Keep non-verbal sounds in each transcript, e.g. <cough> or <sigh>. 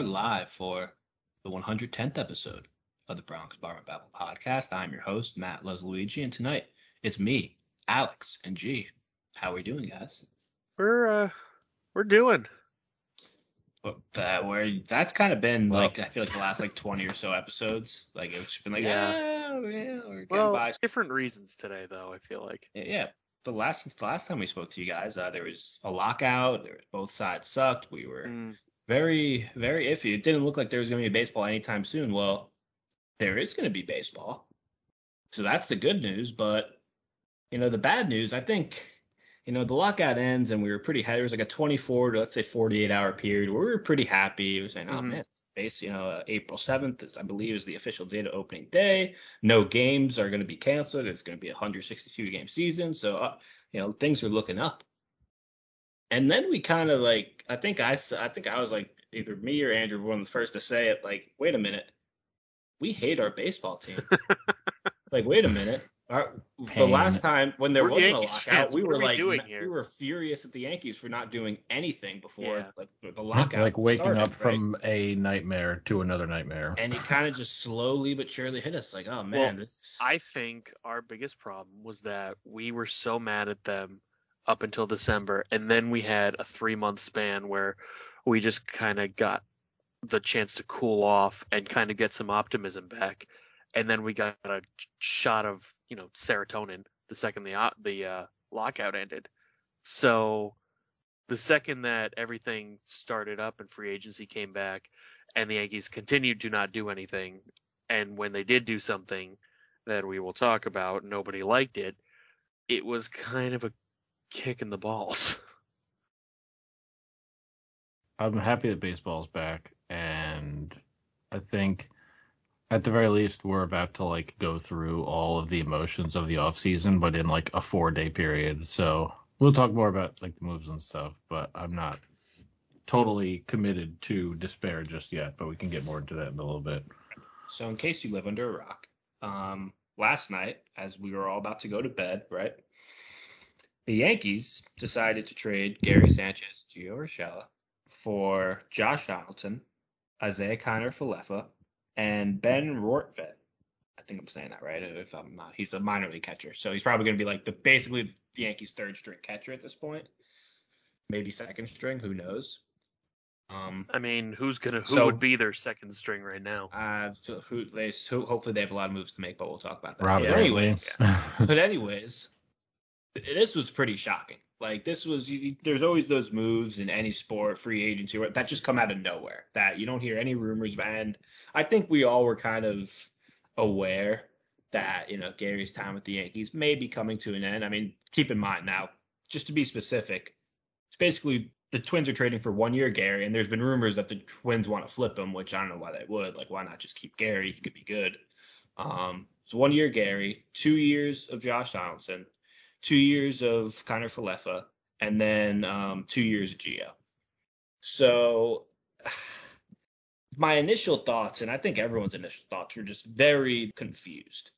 are live for the 110th episode of the Bronx Bar and Babble podcast. I'm your host, Matt Lesluigi, and tonight it's me, Alex, and G. How are we doing, guys? We're uh we're doing. That where that's kind of been well, like I feel like the last like 20 or so episodes, like it's been like yeah, ah, yeah, we're well, by. different reasons today though. I feel like yeah, the last the last time we spoke to you guys, uh, there was a lockout. There, both sides sucked. We were mm. Very very iffy. It didn't look like there was going to be baseball anytime soon. Well, there is going to be baseball, so that's the good news. But you know, the bad news, I think. You know, the lockout ends and we were pretty happy. It was like a 24 to let's say 48 hour period where we were pretty happy. It was saying, oh mm-hmm. man, base, you know, uh, April 7th is, I believe, is the official date of opening day. No games are going to be canceled. It's going to be a 162 game season. So, uh, you know, things are looking up. And then we kind of like, I think I, I think I was like, either me or Andrew were one of the first to say it. Like, wait a minute, we hate our baseball team. <laughs> like, wait a minute, our, the last time when there we're wasn't Yankees a lockout, fans. we were like we, we were furious at the Yankees for not doing anything before yeah. like the lockout. Like waking started, up from a nightmare to another nightmare. And it kind of just slowly but surely hit us like, oh man, well, this. I think our biggest problem was that we were so mad at them up until December, and then we had a three month span where we just kind of got the chance to cool off and kind of get some optimism back and then we got a shot of you know serotonin the second the the uh, lockout ended. So the second that everything started up and free agency came back, and the Yankees continued to not do anything, and when they did do something that we will talk about, nobody liked it. It was kind of a kick in the balls. I'm happy that baseball's back, and I think at the very least we're about to like go through all of the emotions of the off season but in like a four day period so we'll talk more about like the moves and stuff but i'm not totally committed to despair just yet but we can get more into that in a little bit so in case you live under a rock um last night as we were all about to go to bed right the yankees decided to trade gary sanchez gio urshela for josh donaldson Isiah kiner falefa and Ben Rortvedt. I think I'm saying that right. If I'm not, he's a minor league catcher, so he's probably going to be like the basically the Yankees' third string catcher at this point, maybe second string. Who knows? Um, I mean, who's gonna who so, would be their second string right now? Uh, so who they who, hopefully they have a lot of moves to make, but we'll talk about that. Robert yeah, anyways, but anyways, <laughs> this was pretty shocking. Like this was, you, there's always those moves in any sport, free agency, that just come out of nowhere. That you don't hear any rumors, and I think we all were kind of aware that you know Gary's time with the Yankees may be coming to an end. I mean, keep in mind now, just to be specific, it's basically the Twins are trading for one year Gary, and there's been rumors that the Twins want to flip him, which I don't know why they would. Like, why not just keep Gary? He could be good. Um, so one year Gary, two years of Josh Donaldson, two years of Kiner Falefa, and then um, two years of Gio. So my initial thoughts, and I think everyone's initial thoughts, were just very confused.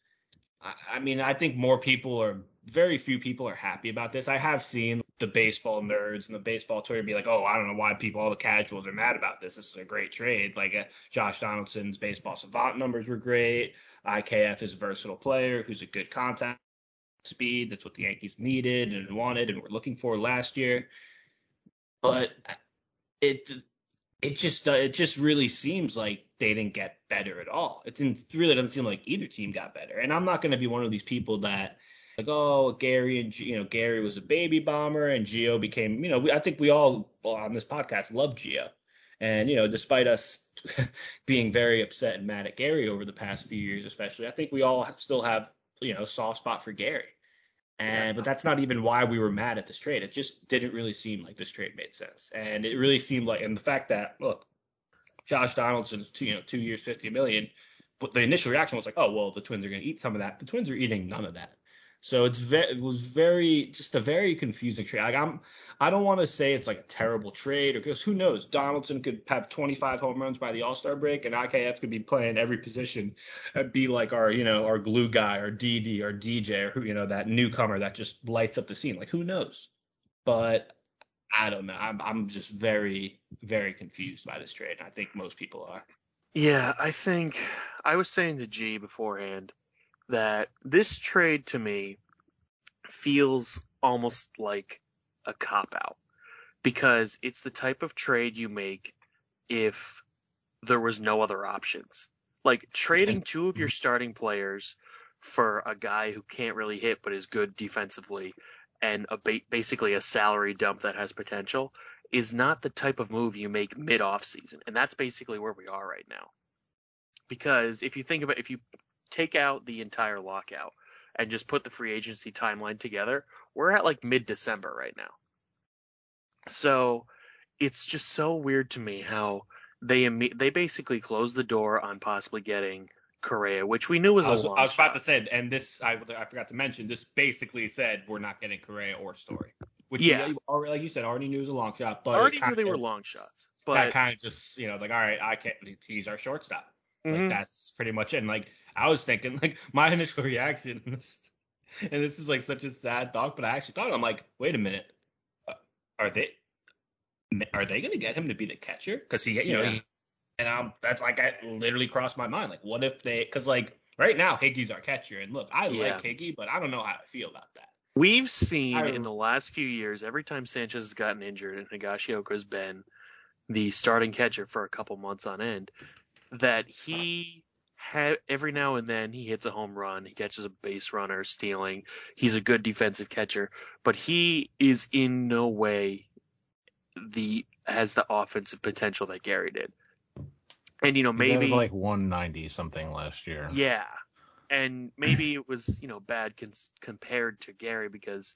I, I mean, I think more people are, very few people are happy about this. I have seen the baseball nerds and the baseball Twitter be like, oh, I don't know why people, all the casuals are mad about this. This is a great trade. Like uh, Josh Donaldson's baseball savant numbers were great. IKF is a versatile player who's a good contact speed. That's what the Yankees needed and wanted and were looking for last year. But it it just uh, it just really seems like they didn't get better at all. It, really doesn't seem like either team got better. And I'm not going to be one of these people that like oh Gary and you know Gary was a baby bomber and Gio became you know I think we all on this podcast love Gio. And you know, despite us <laughs> being very upset and mad at Gary over the past few years, especially, I think we all still have you know, soft spot for Gary. And yeah. but that's not even why we were mad at this trade. It just didn't really seem like this trade made sense. And it really seemed like and the fact that look, Josh Donaldson's two you know, two years, fifty million, but the initial reaction was like, oh well, the Twins are gonna eat some of that. The Twins are eating none of that. So it's ve- it was very just a very confusing trade. Like I'm I don't want to say it's like a terrible trade or because who knows Donaldson could have 25 home runs by the All Star break and IKF could be playing every position and be like our you know our glue guy or DD or DJ or who you know that newcomer that just lights up the scene. Like who knows? But I don't know. I'm I'm just very very confused by this trade. I think most people are. Yeah, I think I was saying to G beforehand that this trade to me feels almost like a cop out because it's the type of trade you make if there was no other options. Like trading mm-hmm. two of your starting players for a guy who can't really hit but is good defensively and a ba- basically a salary dump that has potential is not the type of move you make mid off season. And that's basically where we are right now. Because if you think about if you take out the entire lockout and just put the free agency timeline together, we're at like mid December right now. So it's just so weird to me how they imme- they basically closed the door on possibly getting Correa, which we knew was I a was, long I was about shot. to say, and this I, I forgot to mention. This basically said we're not getting Correa or Story, which Yeah. already- like you said, already knew was a long shot. But I already knew they were long shots, But that kind of just you know like all right, I can't. He's our shortstop. Like mm-hmm. that's pretty much it. And like I was thinking, like <laughs> my initial reaction, and this is like such a sad thought, but I actually thought I'm like, wait a minute, uh, are they are they gonna get him to be the catcher? Because he, you know, Yeah. he, and um, that's like that literally crossed my mind. Like, what if they? Because like right now, Higgy's our catcher, and look, I Yeah. like Higgy, but I don't know how I feel about that. We've seen I- in the last few years, every time Sanchez has gotten injured and Higashioka's been the starting catcher for a couple months on end, that he ha- every now and then he hits a home run, he catches a base runner, stealing. He's a good defensive catcher, but he is in no way the has the offensive potential that Gary did. And you know maybe like 190 something last year. yeah. And maybe it was, you know, bad cons- compared to Gary because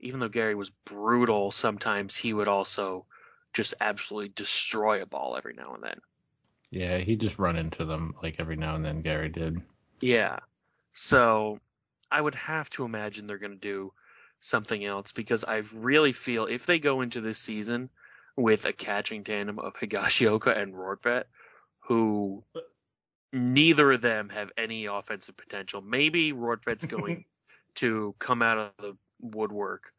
even though Gary was brutal, sometimes he would also just absolutely destroy a ball every now and then. Yeah, he just run into them like every now and then. Gary did. Yeah. So I would have to imagine they're going to do something else because I really feel if they go into this season with a catching tandem of Higashioka and Rortvedt, who neither of them have any offensive potential. Maybe Rortvedt's <laughs> going to come out of the woodwork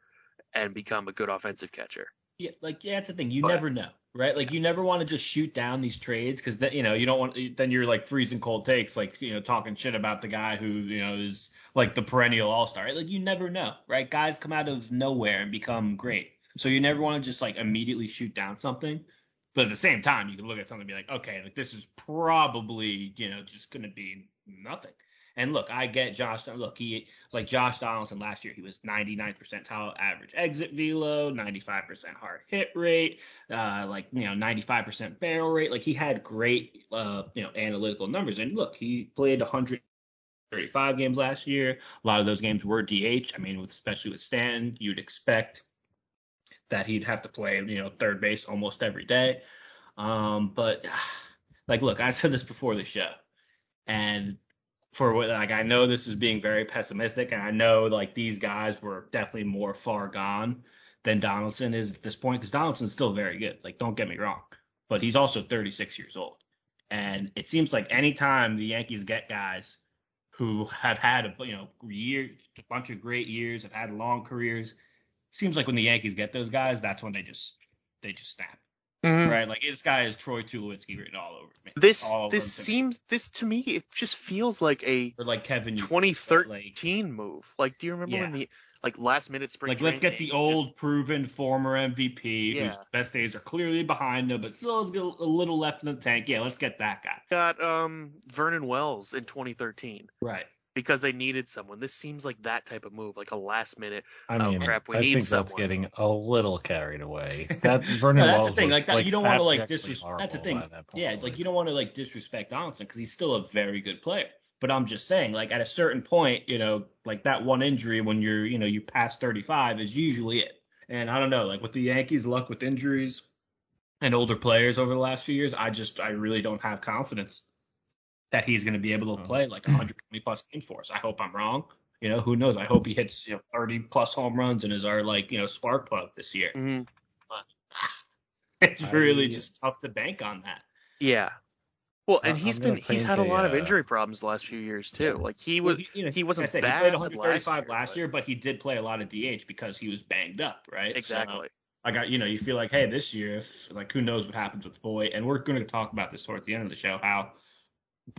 and become a good offensive catcher. Yeah, like yeah, that's the thing. You But- never know, right? Like you never want to just shoot down these trades because then you know you don't want then you're like freezing cold takes, like you know talking shit about the guy who you know is like the perennial all star. Right? Like you never know, right? Guys come out of nowhere and become great, so you never want to just like immediately shoot down something. But at the same time, you can look at something and be like, okay, like this is probably you know just gonna be nothing. And look, I get Josh. Look, he like Josh Donaldson last year. He was 99 percentile average exit velo, 95 percent hard hit rate, uh, like you know 95 percent barrel rate. Like he had great, uh, you know, analytical numbers. And look, he played 135 games last year. A lot of those games were DH. I mean, with, especially with Stanton, you'd expect that he'd have to play, you know, third base almost every day. Um, but <sighs> like, look, I said this before the show, and for what like I know this is being very pessimistic, and I know like these guys were definitely more far gone than Donaldson is at this point because Donaldson's still very good. Like, don't get me wrong, but he's also 36 years old, and it seems like anytime the Yankees get guys who have had a you know year, a bunch of great years, have had long careers, seems like when the Yankees get those guys, that's when they just they just snap. Right, like this guy is Troy Tulowitzki written all over me. This over this seems this to me it just feels like a or like Kevin. 2013 like, move. Like, do you remember when the like last minute spring? like let's get the game just- old proven former MVP whose best days are clearly behind him, but still has a little left in the tank. Yeah, let's get that guy. got um Vernon Wells in 2013 Right. Because they needed someone. This seems like that type of move, like a last minute. I Oh, mean, crap, we I need think that's getting a little carried away. <laughs> That Vernon No, that's Wells the thing. Like that, you don't want to like disrespect. That's the thing. that. Yeah, like you don't want to like disrespect Donaldson because he's still a very good player. But I'm just saying, like at a certain point, you know, like that one injury when you're, you know, you pass 35 is usually it. And I don't know, like with the Yankees' luck with injuries and older players over the last few years, I just, I really don't have confidence that he's going to be able to Oh. play like 120 plus games for us. I hope I'm wrong. You know, who knows? I hope he hits, you know, 30 plus home runs and is our like, you know, spark plug this year. Mhm. <laughs> It's I- really just tough to bank on that. Yeah. Well, and I- he's I'm been he's had a a, lot of uh, injury problems the last few years too. Like he was Well, you know, he wasn't I said, bad He played last 135 year, last year, but he did play a lot of DH because he was banged up, right? So, exactly. I got you know you feel like hey this year if like who knows what happens with Voit and we're going to talk about this towards the end of the show how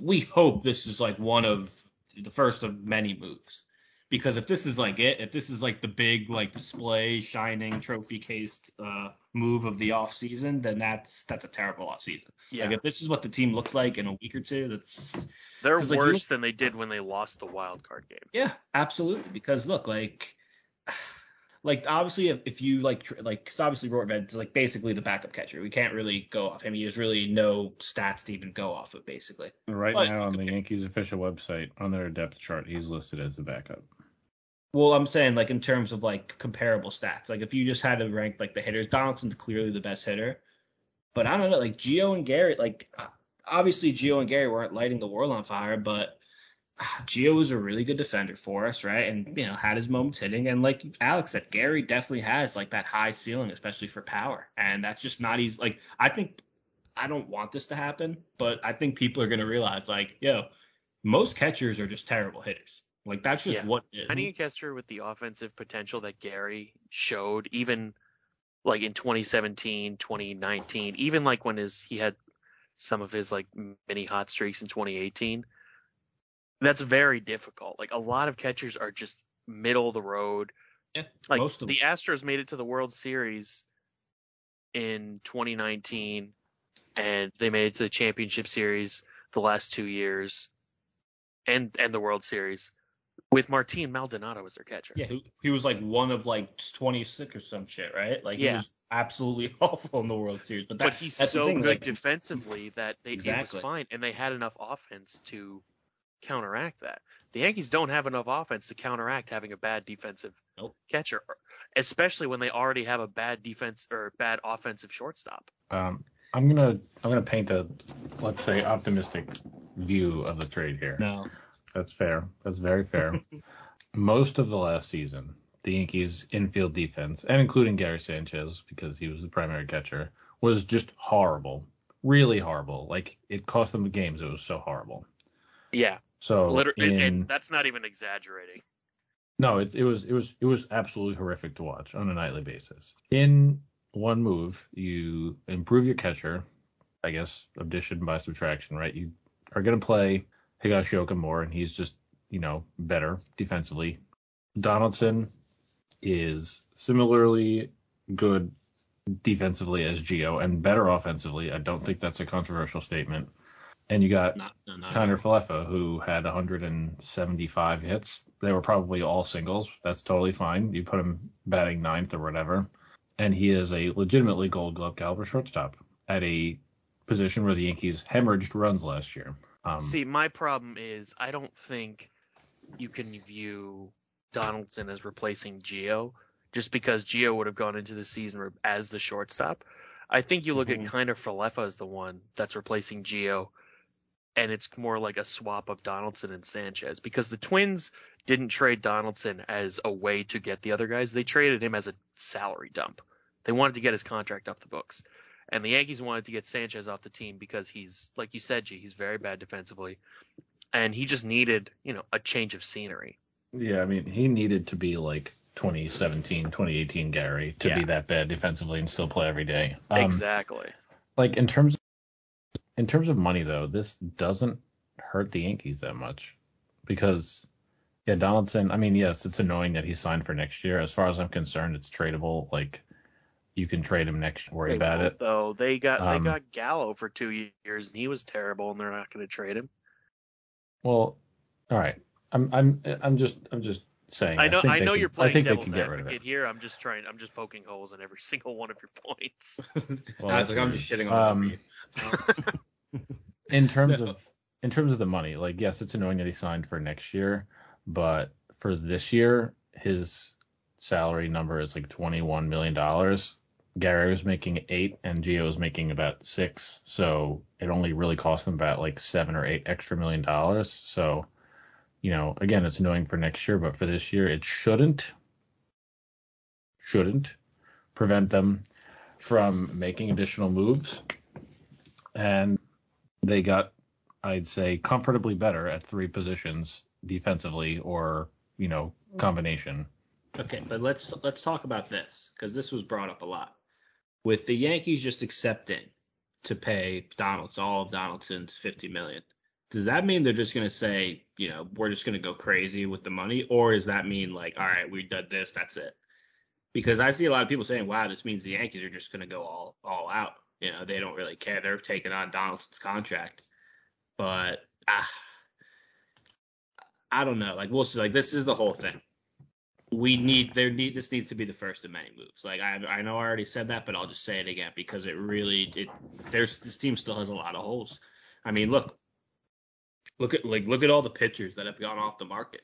we hope this is like one of the first of many moves because if this is like it if this is like the big like display shining trophy cased uh, move of the off season then that's that's a terrible off season Yeah. like if this is what the team looks like in a week or two that's They're like, worse you- than they did when they lost the wild card game. Yeah, absolutely. Because look, like, like obviously, if, if you like, tr- like, because obviously Rortvedt's like basically the backup catcher. We can't really go off him. He has really no stats to even go off of, basically. Right But- now on the Yankees official website, on their depth chart, he's listed as the backup. Well, I'm saying like in terms of like comparable stats. Like if you just had to rank like the hitters, Donaldson's clearly the best hitter. But I don't know, like Gio and Gary, like obviously Gio and Gary weren't lighting the world on fire, but Gio was a really good defender for us, right? And you know had his moments hitting, and like Alex said, Gary definitely has like that high ceiling, especially for power, and that's just not easy. Like I think I don't want this to happen, but I think people are gonna realize like, yo, most catchers are just terrible hitters. Like that's just Yeah. what. Finding a catcher with the offensive potential that Gary showed, even like in 2017, 2019, even like when his he had some of his like mini hot streaks in 2018. That's very difficult. Like a lot of catchers are just middle of the road. Yeah, Like most of the Astros made it to the World Series in 2019, and they made it to the championship series the last two years, and and the World Series with Martin Maldonado as their catcher. Yeah, he, he was like one of like 26 or some shit, right? Like he was absolutely <laughs> awful in the World Series. But, that, but he's so good like, defensively that they, it was fine, and they had enough offense to counteract that. The Yankees don't have enough offense to counteract having a bad defensive Nope. catcher, especially when they already have a bad defense or bad offensive shortstop. Um, I'm gonna I'm gonna paint a let's say optimistic view of the trade here. No. That's fair. That's very fair. <laughs> Most of the last season, the Yankees' infield defense, and including Gary Sanchez because he was the primary catcher, was just horrible. Really horrible. Like it cost them the games. It was so horrible. Yeah, So literally, in, and that's not even exaggerating. no, it's it was it was it was absolutely horrific to watch on a nightly basis. In one move, you improve your catcher, I guess addition by subtraction, right? You are gonna play Higashioka more, and he's just you know better defensively. Donaldson is similarly good defensively as Gio and better offensively. I don't think that's a controversial statement. And you got Not, no, not Connor Falefa, who had 175 hits. They were probably all singles. That's totally fine. You put him batting ninth or whatever. And he is a legitimately gold glove caliber shortstop at a position where the Yankees hemorrhaged runs last year. Um, See, my problem is I don't think you can view Donaldson as replacing Gio just because Gio would have gone into the season as the shortstop. I think you look Mhm. at Kiner-Falefa as the one that's replacing Gio, and it's more like a swap of Donaldson and Sanchez because the Twins didn't trade Donaldson as a way to get the other guys. They traded him as a salary dump. They wanted to get his contract off the books. And the Yankees wanted to get Sanchez off the team because he's, like you said, G, he's very bad defensively. And he just needed, you know, a change of scenery. yeah, I mean, he needed to be like 2017, 2018 Gary to Yeah. be that bad defensively and still play every day. Um, exactly. Like in terms in terms of money though, this doesn't hurt the Yankees that much because yeah, Donaldson. I mean, yes, it's annoying that he signed for next year. As far as I'm concerned, it's tradable. Like you can trade him next. Worry They about it. Though they got Um, they got Gallo for two years and he was terrible and they're not going to trade him. Well, all right. I'm I'm I'm just I'm just saying. I know think I know could- you're playing I think they devil's can get rid of advocate it. here. I'm just trying. I'm just poking holes in every <laughs> single one of your points. <laughs> Well, I was that's like, I'm just shitting on Um, um, <laughs> in terms No. of in terms of the money, like yes, it's annoying that he signed for next year, but for this year, his salary number is like twenty one million dollars. Gary was making eight, and Gio was making about six, so it only really cost them about like seven or eight extra million dollars. So, you know, again, it's annoying for next year, but for this year, it shouldn't shouldn't prevent them from making additional moves. And they got, I'd say, comfortably better at three positions defensively or, you know, combination Okay, but let's let's talk about this because this was brought up a lot. With the Yankees just accepting to pay Donaldson all of Donaldson's 50 million, does that mean they're just going to say, you know, we're just going to go crazy with the money, or does that mean like, all right, we did this, that's it? Because I see a lot of people saying, wow, this means the Yankees are just going to go all all out. You know, they don't really care. They're taking on Donaldson's contract, but ah, I don't know. Like we'll see. Like this is the whole thing. We need there need this needs to be the first of many moves. Like I I know I already said that, but I'll just say it again because it really it there's this team still has a lot of holes. I mean, look, look at like look at all the pitchers that have gone off the market.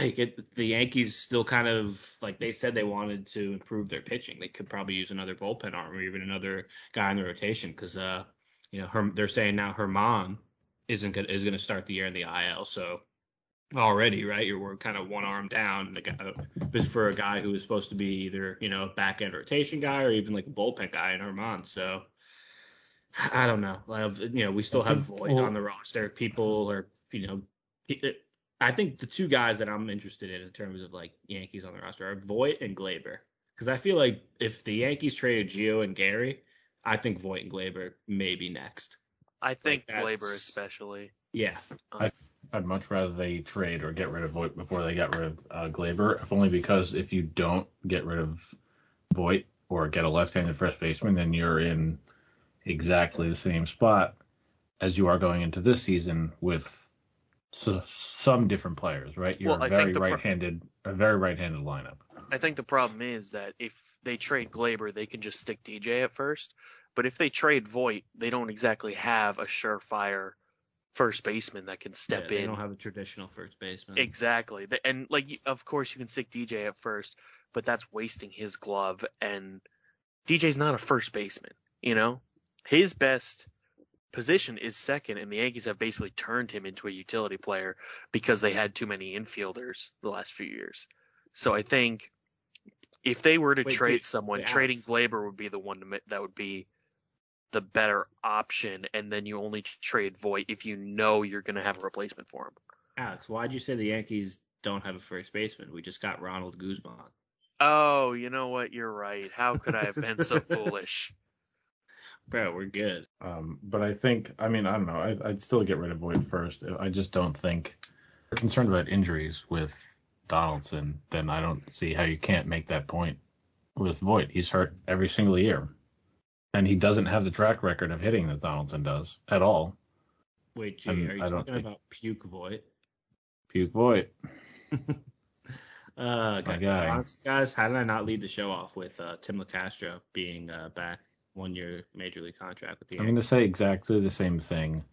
Like it, the Yankees still kind of like they said they wanted to improve their pitching. They could probably use another bullpen arm or even another guy in the rotation because uh you know her, they're saying now Germán isn't gonna, is going to start the year in the IL. So already, right? You're kind of one arm down. This for a guy who is supposed to be either you know back end rotation guy or even like a bullpen guy in Germán. So I don't know. You know, we still have Voit on the roster. People are, you know, I think the two guys that I'm interested in in terms of like Yankees on the roster are Voit and Gleyber. Because I feel like if the Yankees traded Gio and Gary, I think Voit and Gleyber may be next. I think like Gleyber especially. Yeah. Um, I, I'd much rather they trade or get rid of Voit before they got rid of uh, Gleyber, if only because if you don't get rid of Voit or get a left-handed first baseman, then you're in exactly the same spot as you are going into this season with some different players, right? You're well, a very right-handed, pro- a very right-handed lineup. I think the problem is that if they trade Gleyber, they can just stick DJ at first. But if they trade Voit, they don't exactly have a surefire first baseman that can step yeah, in. They don't have a traditional first baseman. Exactly. And like, of course, you can stick DJ at first, but that's wasting his glove. And DJ's not a first baseman. You know, his best position is second, and the Yankees have basically turned him into a utility player because they had too many infielders the last few years. So I think if they were to Wait, trade someone, trading Gleyber would be the one to, that would be the better option, and then you only trade Voit if you know you're going to have a replacement for him. Alex, why'd you say the Yankees don't have a first baseman? We just got Ronald Guzman. Oh, you know what? You're right. How could I have been so <laughs> foolish? Bro, we're good. Um, but I think, I mean, I don't know. I, would still get rid of Voit first. I just don't think we're concerned about injuries with Donaldson. Then I don't see how you can't make that point with Voit. He's hurt every single year, and he doesn't have the track record of hitting that Donaldson does at all. Wait, G, are you I talking about Puke Void? <laughs> Puke Void. <laughs> uh, guys, guys, how did I not lead the show off with uh, Tim Locastro being uh, back? One year major league contract with the. I'm going to say exactly the same thing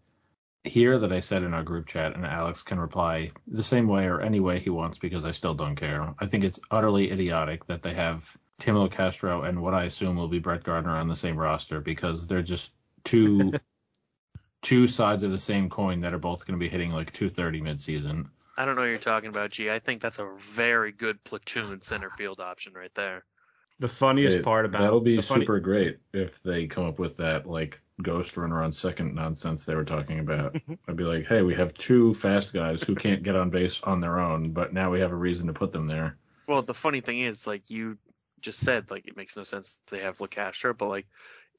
here that I said in our group chat, and Alex can reply the same way or any way he wants because I still don't care. I think it's utterly idiotic that they have Tim Locastro and what I assume will be Brett Gardner on the same roster because they're just two <laughs> two sides of the same coin that are both going to be hitting like 230 midseason. I don't know what you're talking about, G. I think that's a very good platoon center field option right there. The funniest it, part about that'll be super funny... great if they come up with that like ghost runner on second nonsense they were talking about. <laughs> I'd be like, hey, we have two fast guys who can't get on base on their own, but now we have a reason to put them there. Well, the funny thing is, like you just said, like it makes no sense they have Locastro, but like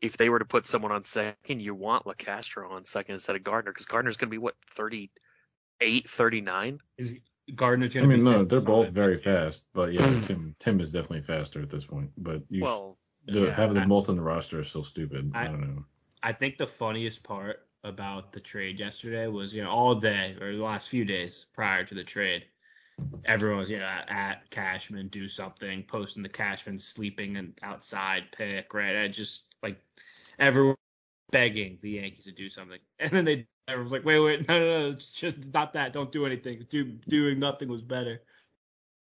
if they were to put someone on second, you want Locastro on second instead of Gardner because Gardner's going to be what 38, 39. Is Gardner's I mean, no, they're both very fast, but yeah, hmm. Tim Tim is definitely faster at this point. But you, well, the, yeah, having them both on the roster is still stupid. I, I, don't know. I think the funniest part about the trade yesterday was, you know, all day or the last few days prior to the trade, everyone was, you know, at Cashman, do something, posting the Cashman sleeping and outside pick, right? I just like everyone begging the Yankees to do something, <laughs> and then they Everyone's like, wait, wait, <laughs> no, no, no, it's just not that. Don't do anything. Do, doing nothing was better.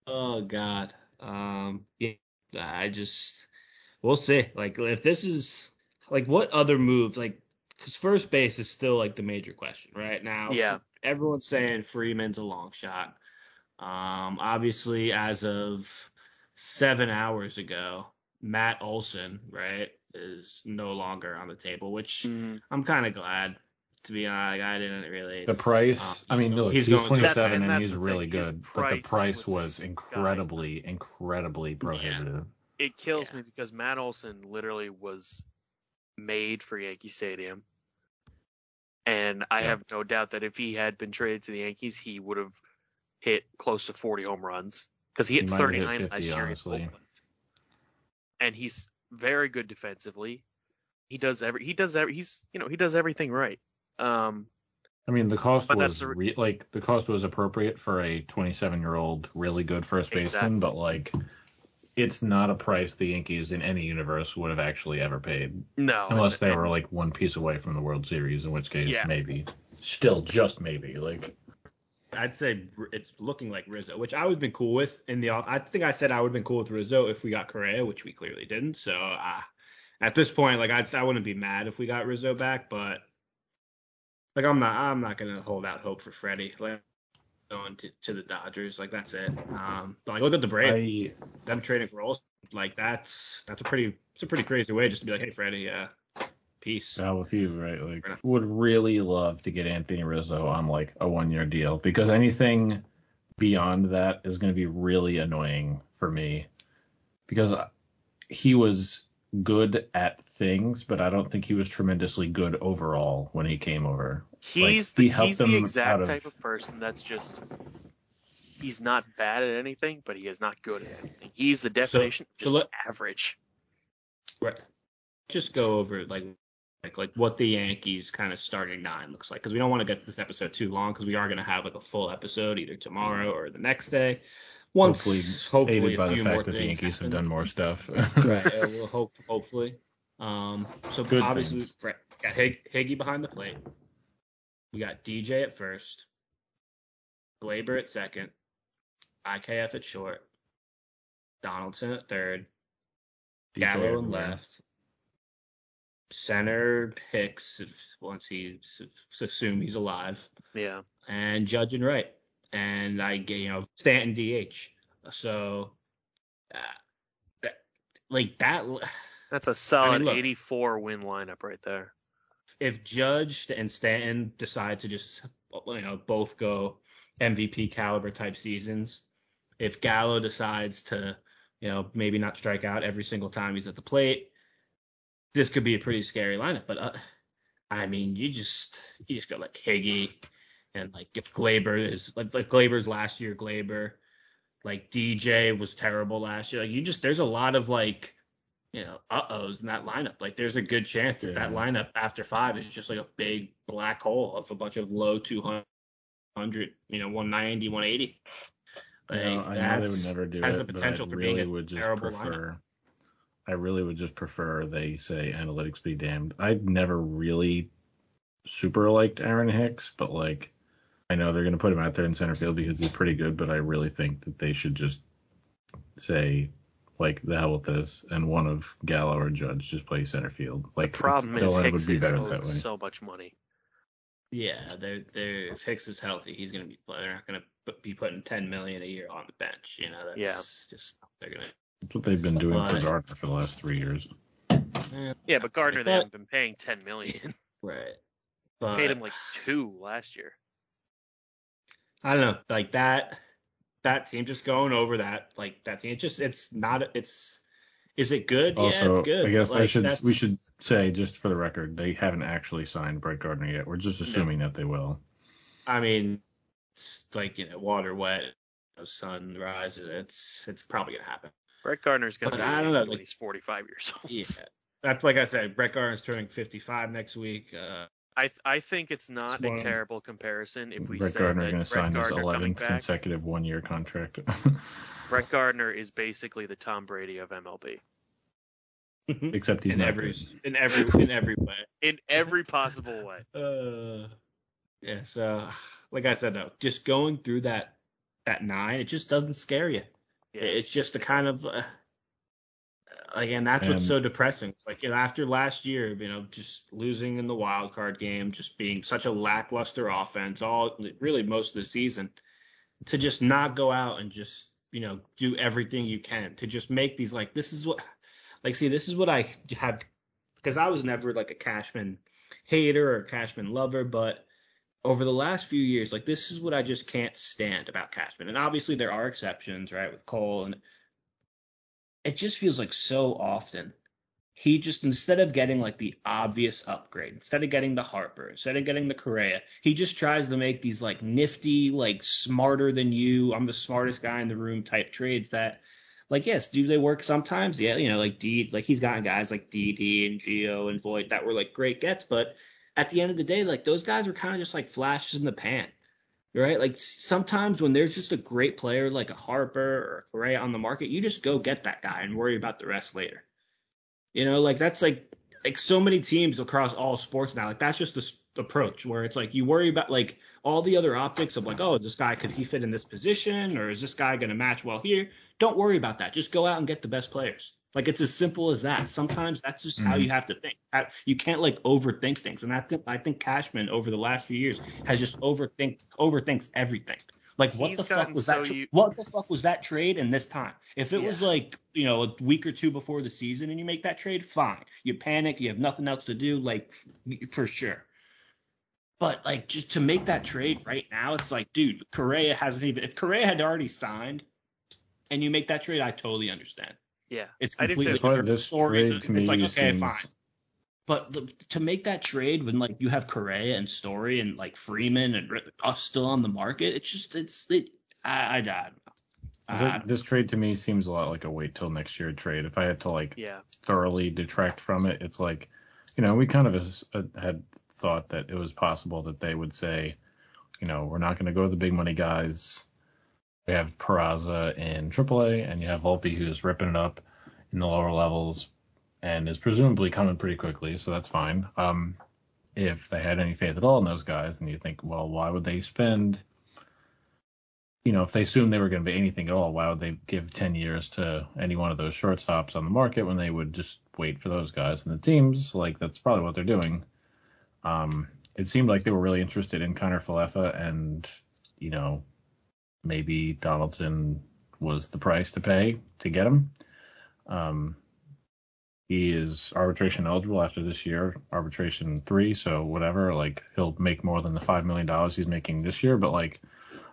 Oh God. Um, yeah, I just, we'll see. Like, if this is, like, what other moves, like, because first base is still like the major question right now. Yeah. Everyone's saying Freeman's a long shot. Um, obviously, as of seven hours ago, Matt Olson, right, is no longer on the table, which mm-hmm. I'm kind of glad To be honest, I didn't really. The price, Uh, I mean, he's look, he's, he's 27 and, and he's really thing. Good, but the price price was was incredibly, incredibly prohibitive. It kills Yeah. me because Matt Olson literally was made for Yankee Stadium. And I Yeah. have no doubt that if he had been traded to the Yankees, he would have hit close to 40 home runs because he hit He might have hit 39 50, last year in. Oakland. And he's very good defensively. He does every he does every he's you know he does everything right. Um, I mean, the cost But that's was the re- re- like the cost was appropriate for a 27 year old really good first baseman, Exactly. but like it's not a price the Yankees in any universe would have actually ever paid, no, unless and- they were like one piece away from the World Series, in which case Yeah. maybe, still just maybe. Like I'd say it's looking like Rizzo, which I would have been cool with in the off. I think I said I would have been cool with Rizzo if we got Correa, which we clearly didn't. So uh, at this point, like I'd I wouldn't be mad if we got Rizzo back, but like I'm not I'm not gonna hold out hope for Freddie. Like going to, to the Dodgers, like that's it. Um, but like look at the Braves, I them trading for Olson, like that's that's a pretty it's a pretty crazy way just to be like, hey Freddie, uh, peace. how with you, right? Like would really love to get Anthony Rizzo on like a one year deal because anything beyond that is going to be really annoying for me because he was good at things, but I don't think he was tremendously good overall when he came over. He's he the helped he's the exact of- type of person that's just he's not bad at anything, but he is not good at anything. He's the definition so of just let- average. Right. Just go over like like like what the Yankees kind of starting nine looks like because we don't want to get this episode too long because we are going to have like a full episode either tomorrow mm-hmm. or the next day. Once hopefully, hopefully, aided by the fact that the things Yankees have done more stuff. <laughs> right. Yeah, we'll hope hopefully. Um. So Good obviously things. right, got Hig- Higgy behind the plate. We got DJ at first. Gleyber at second. IKF at short. Donaldson at third. DJ Gallo and left. Center Hicks if, once he's if, assume he's alive, Yeah. and Judge and right, and I get you know Stanton DH. So, uh, that, like that, That's a solid look. 84 win lineup right there. if Judge and Stanton decide to just you know both go MVP caliber type seasons, if Gallo decides to you know maybe not strike out every single time he's at the plate, this could be a pretty scary lineup. But uh, I mean, you just you just go like Higgy and like if Gleyber is like like Gleyber's last year Glaber, like DJ was terrible last year. Like you just there's a lot of like you know, uh ohs in that lineup. Like there's a good chance that that lineup after five is just like a big black hole of a bunch of low 200, you know, 190, 180. Like, know, I know they would never do has it, the but potential I for really being a would just terrible prefer. I really would just prefer they say analytics be damned. I never really super liked Aaron Hicks, but like I know they're gonna put him out there in center field because he's pretty good, but I really think that they should just say like the hell with this and one of Gallo or Judge just play center field. Like Problem it's- is Hicks would be is better owed that way. so much money. Yeah, they're they're if Hicks is healthy, he's gonna be they're not gonna be putting 10 million a year on the bench. You know, that's Yeah. just they're gonna. That's what they've been doing for Gardner for the last three years. Yeah, but Gardner they haven't been paying 10 million. <laughs> right. But Paid him like two last year. I don't know, like that that team just going over that like that team. It's just it's not it's is it good? yeah, it's good. I guess but, I should that's- we should say just for the record, they haven't actually signed Brett Gardner yet. We're just assuming that they will. I mean, it's like you know, water wet, you know, sun rises. It's it's probably gonna happen. Brett Gardner's going to But be I don't know, league when like- he's 45 years old. Yeah, that's like I said. Brett Gardner's turning 55 next week. Uh, I I think it's not It's a terrible comparison if we Brett say Gardner that going to Brett sign his Gardner coming 11th back. consecutive one-year contract. <laughs> Brett Gardner is basically the Tom Brady of MLB <laughs> Except he's in not every good. in every in every way. <laughs> in every possible way. Uh, yeah. So, like I said, though, just going through that that nine, it just doesn't scare you. Yeah. It's just a kind of uh, again, that's what's so depressing. It's like you know, after last year, you know, just losing in the wild card game, just being such a lackluster offense, all really most of the season, to just not go out and just you know do everything you can to just make these like this is what like see this is what I have because I was never like a Cashman hater or Cashman lover, but over the last few years, like this is what I just can't stand about Cashman. And obviously there are exceptions, right, with Cole, and it just feels like so often he just instead of getting like the obvious upgrade, instead of getting the Harper, instead of getting the Correa, he just tries to make these like nifty, like smarter than you, I'm the smartest guy in the room type trades that like yes, do they work sometimes? Yeah, you know, like D like he's gotten guys like DD and Gio and Voit that were like great gets, but at the end of the day, like those guys were kind of just like flashes in the pan. Right? Like sometimes when there's just a great player like a Harper or a Correa on the market, you just go get that guy and worry about the rest later. You know, like that's like like so many teams across all sports now. Like that's just the approach where it's like you worry about like all the other optics of like, oh, this guy could he fit in this position or is this guy going to match well here? Don't worry about that. Just go out and get the best players. Like it's as simple as that. Sometimes that's just mm-hmm. how you have to think. You can't like overthink things. And I think I think Cashman over the last few years has just overthink overthinks everything. Like what He's the fuck was so that? Tra- you... What the fuck was that trade in this time? If it yeah. was like you know a week or two before the season and you make that trade, fine. You panic. You have nothing else to do. Like for sure. But like just to make that trade right now, it's like, dude, Correa hasn't even. If Correa had already signed, and you make that trade, I totally understand. Yeah, it's completely different. This story to me it's like okay, seems... fine. But the, to make that trade when like you have Correa and Story and like Freeman and us still on the market, it's just it's it. I, I, I, this trade to me seems a lot like a wait till next year trade. If I had to like yeah. thoroughly detract from it, it's like, you know, we kind of uh, had thought that it was possible that they would say, you know, we're not going to go to the big money guys. We have Peraza in AAA, and you have Volpe who's ripping it up in the lower levels and is presumably coming pretty quickly, so that's fine. Um, if they had any faith at all in those guys, and you think, well, why would they spend? You know, if they assumed they were going to be anything at all, why would they give 10 years to any one of those shortstops on the market when they would just wait for those guys? And it seems like that's probably what they're doing. Um, it seemed like they were really interested in Kiner-Falefa, and you know, maybe Donaldson was the price to pay to get him. Um, he is arbitration eligible after this year, arbitration three, so whatever. Like he'll make more than the five million dollars he's making this year, but like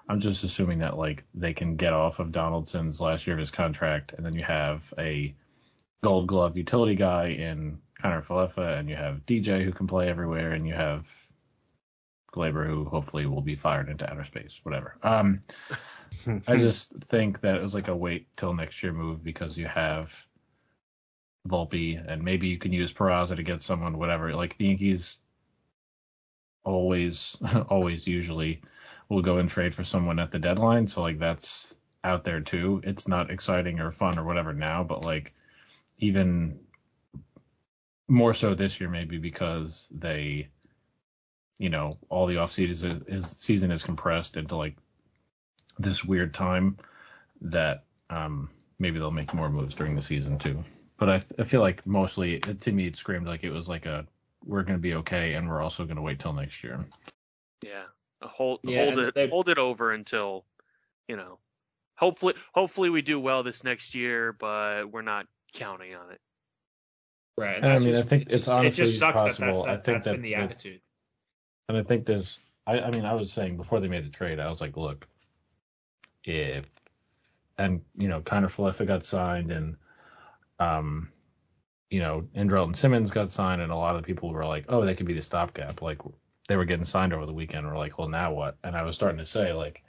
I'm just assuming that like they can get off of Donaldson's last year of his contract, and then you have a Gold Glove utility guy in Kiner-Falefa, and you have DJ who can play everywhere, and you have Gleyber who hopefully will be fired into outer space, whatever. Um, I <laughs> just think that it was like a wait till next year move because you have Volpe, and maybe you can use Peraza to get someone, whatever. Like the Yankees always, <laughs> always usually will go and trade for someone at the deadline. So like that's out there too. It's not exciting or fun or whatever now, but like even more so this year maybe because they, you know, all the off season is season is compressed into like this weird time that um maybe they'll make more moves during the season too but I, I feel like mostly to me it screamed like it was like a we're going to be okay and we're also going to wait till next year. Yeah, hold yeah, hold it they, hold it over until you know. Hopefully, hopefully we do well this next year, but we're not counting on it. Right. I mean, just, I think it's, it's honestly it just sucks possible. That that's, that, I think that the attitude. And I think there's. I, I mean, I was saying before they made the trade, I was like, look, if and you know, Kiner-Falefa got signed and um, you know, Andrelton Simmons got signed, and a lot of people were like, oh, they could be the stopgap. Like they were getting signed over the weekend. We're like, well, now what? And I was starting to say like,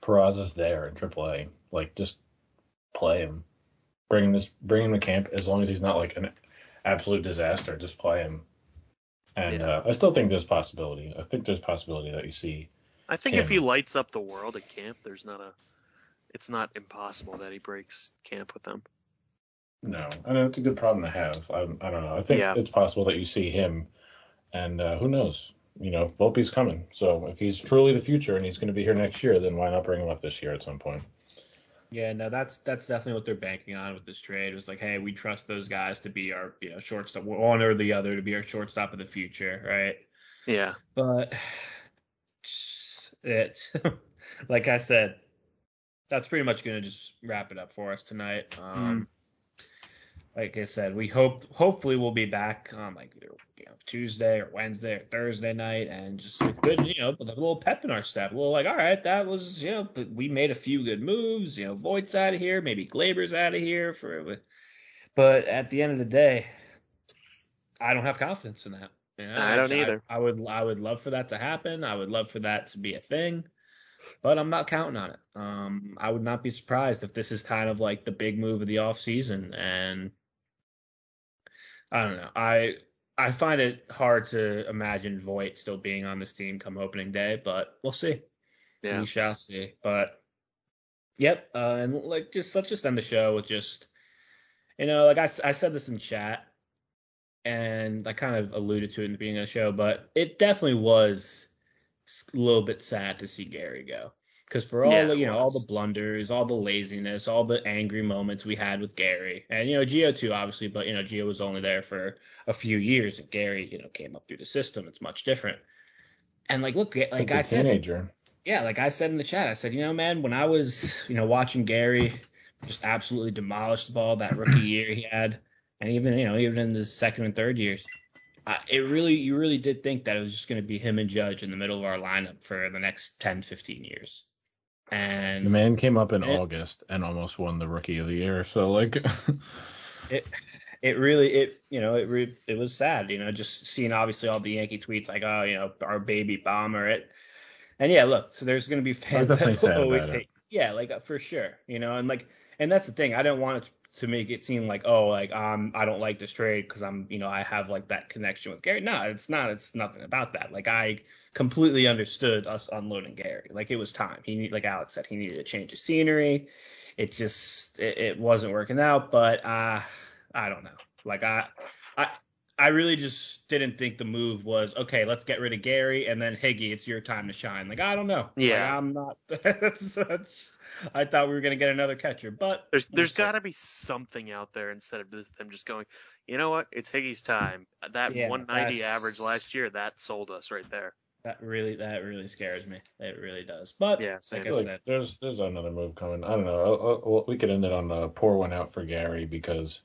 Peraza's there in AAA. Like just play him, bring him this, bring him to camp as long as he's not like an absolute disaster. Just play him. And yeah. uh, I still think there's possibility. I think there's possibility that you see. I think him. if he lights up the world at camp, there's not a. It's not impossible that he breaks camp with them. No, I know it's a good problem to have. I, I don't know. I think yeah. it's possible that you see him, and uh, who knows? You know, Volpe's coming. So if he's truly the future and he's going to be here next year, then why not bring him up this year at some point? Yeah, no, that's that's definitely what they're banking on with this trade. It was like, hey, we trust those guys to be our, you know, shortstop, one or the other to be our shortstop of the future, right? Yeah. But it, <laughs> like I said, that's pretty much going to just wrap it up for us tonight. Um, mm like I said, we hope hopefully we'll be back on like either you know Tuesday or Wednesday or Thursday night, and just with good, you know, with a little pep in our step. We're like, all right, that was you know, we made a few good moves. You know, Voit's out of here, maybe Gleyber's out of here for, but at the end of the day, I don't have confidence in that. You know, I don't either. I, I would I would love for that to happen. I would love for that to be a thing but I'm not counting on it. Um, I would not be surprised if this is kind of like the big move of the off season, and I don't know. I I find it hard to imagine Voit still being on this team come opening day, but we'll see. Yeah. We shall see. But yep, uh, and like just let's just end the show with just you know like I, I said this in chat, and I kind of alluded to it in the beginning of the show, but it definitely was a little bit sad to see Gary go. Because for all Yeah, the, you know, all the blunders, all the laziness, all the angry moments we had with Gary, and you know, Gio too, obviously, but you know, Gio was only there for a few years, and Gary, you know, came up through the system. It's much different. And like, look, like Since I a said, teenager. yeah, like I said in the chat, I said, you know, man, when I was, you know, watching Gary just absolutely demolish the ball that rookie year he had, and even, you know, even in the second and third years, uh, it really, you really did think that it was just going to be him and Judge in the middle of our lineup for the next 10, 15 years. And The man came up in It- August and almost won the Rookie of the Year. So like, <laughs> it it really it you know it re, it was sad you know just seeing obviously all the Yankee tweets like oh you know our baby bomber it and yeah look so there's gonna be fans that will <laughs> always it. hate yeah like uh, for sure you know and like and that's the thing I don't want it to make it seem like oh like um I don't like this trade because I'm you know I have like that connection with Gary. No it's not it's nothing about that. Like I completely understood us unloading Gary. Like it was time. He need like Alex said he needed a change of scenery. It just it, it wasn't working out but uh I don't know. Like I, I, I really just didn't think the move was okay. Let's get rid of Gary and then Higgy. It's your time to shine. Like I don't know. Yeah. Like, I'm not. <laughs> that's, that's, I thought we were gonna get another catcher, but There's there's got to be something out there instead of just them just going, you know what? It's Higgy's time. That Yeah, 190 that's- average last year that sold us right there. that really that really scares me. It really does. But Yeah, same. like I like, said, there's there's another move coming. I don't know. I'll- I'll- we could end it on a poor one out for Gary because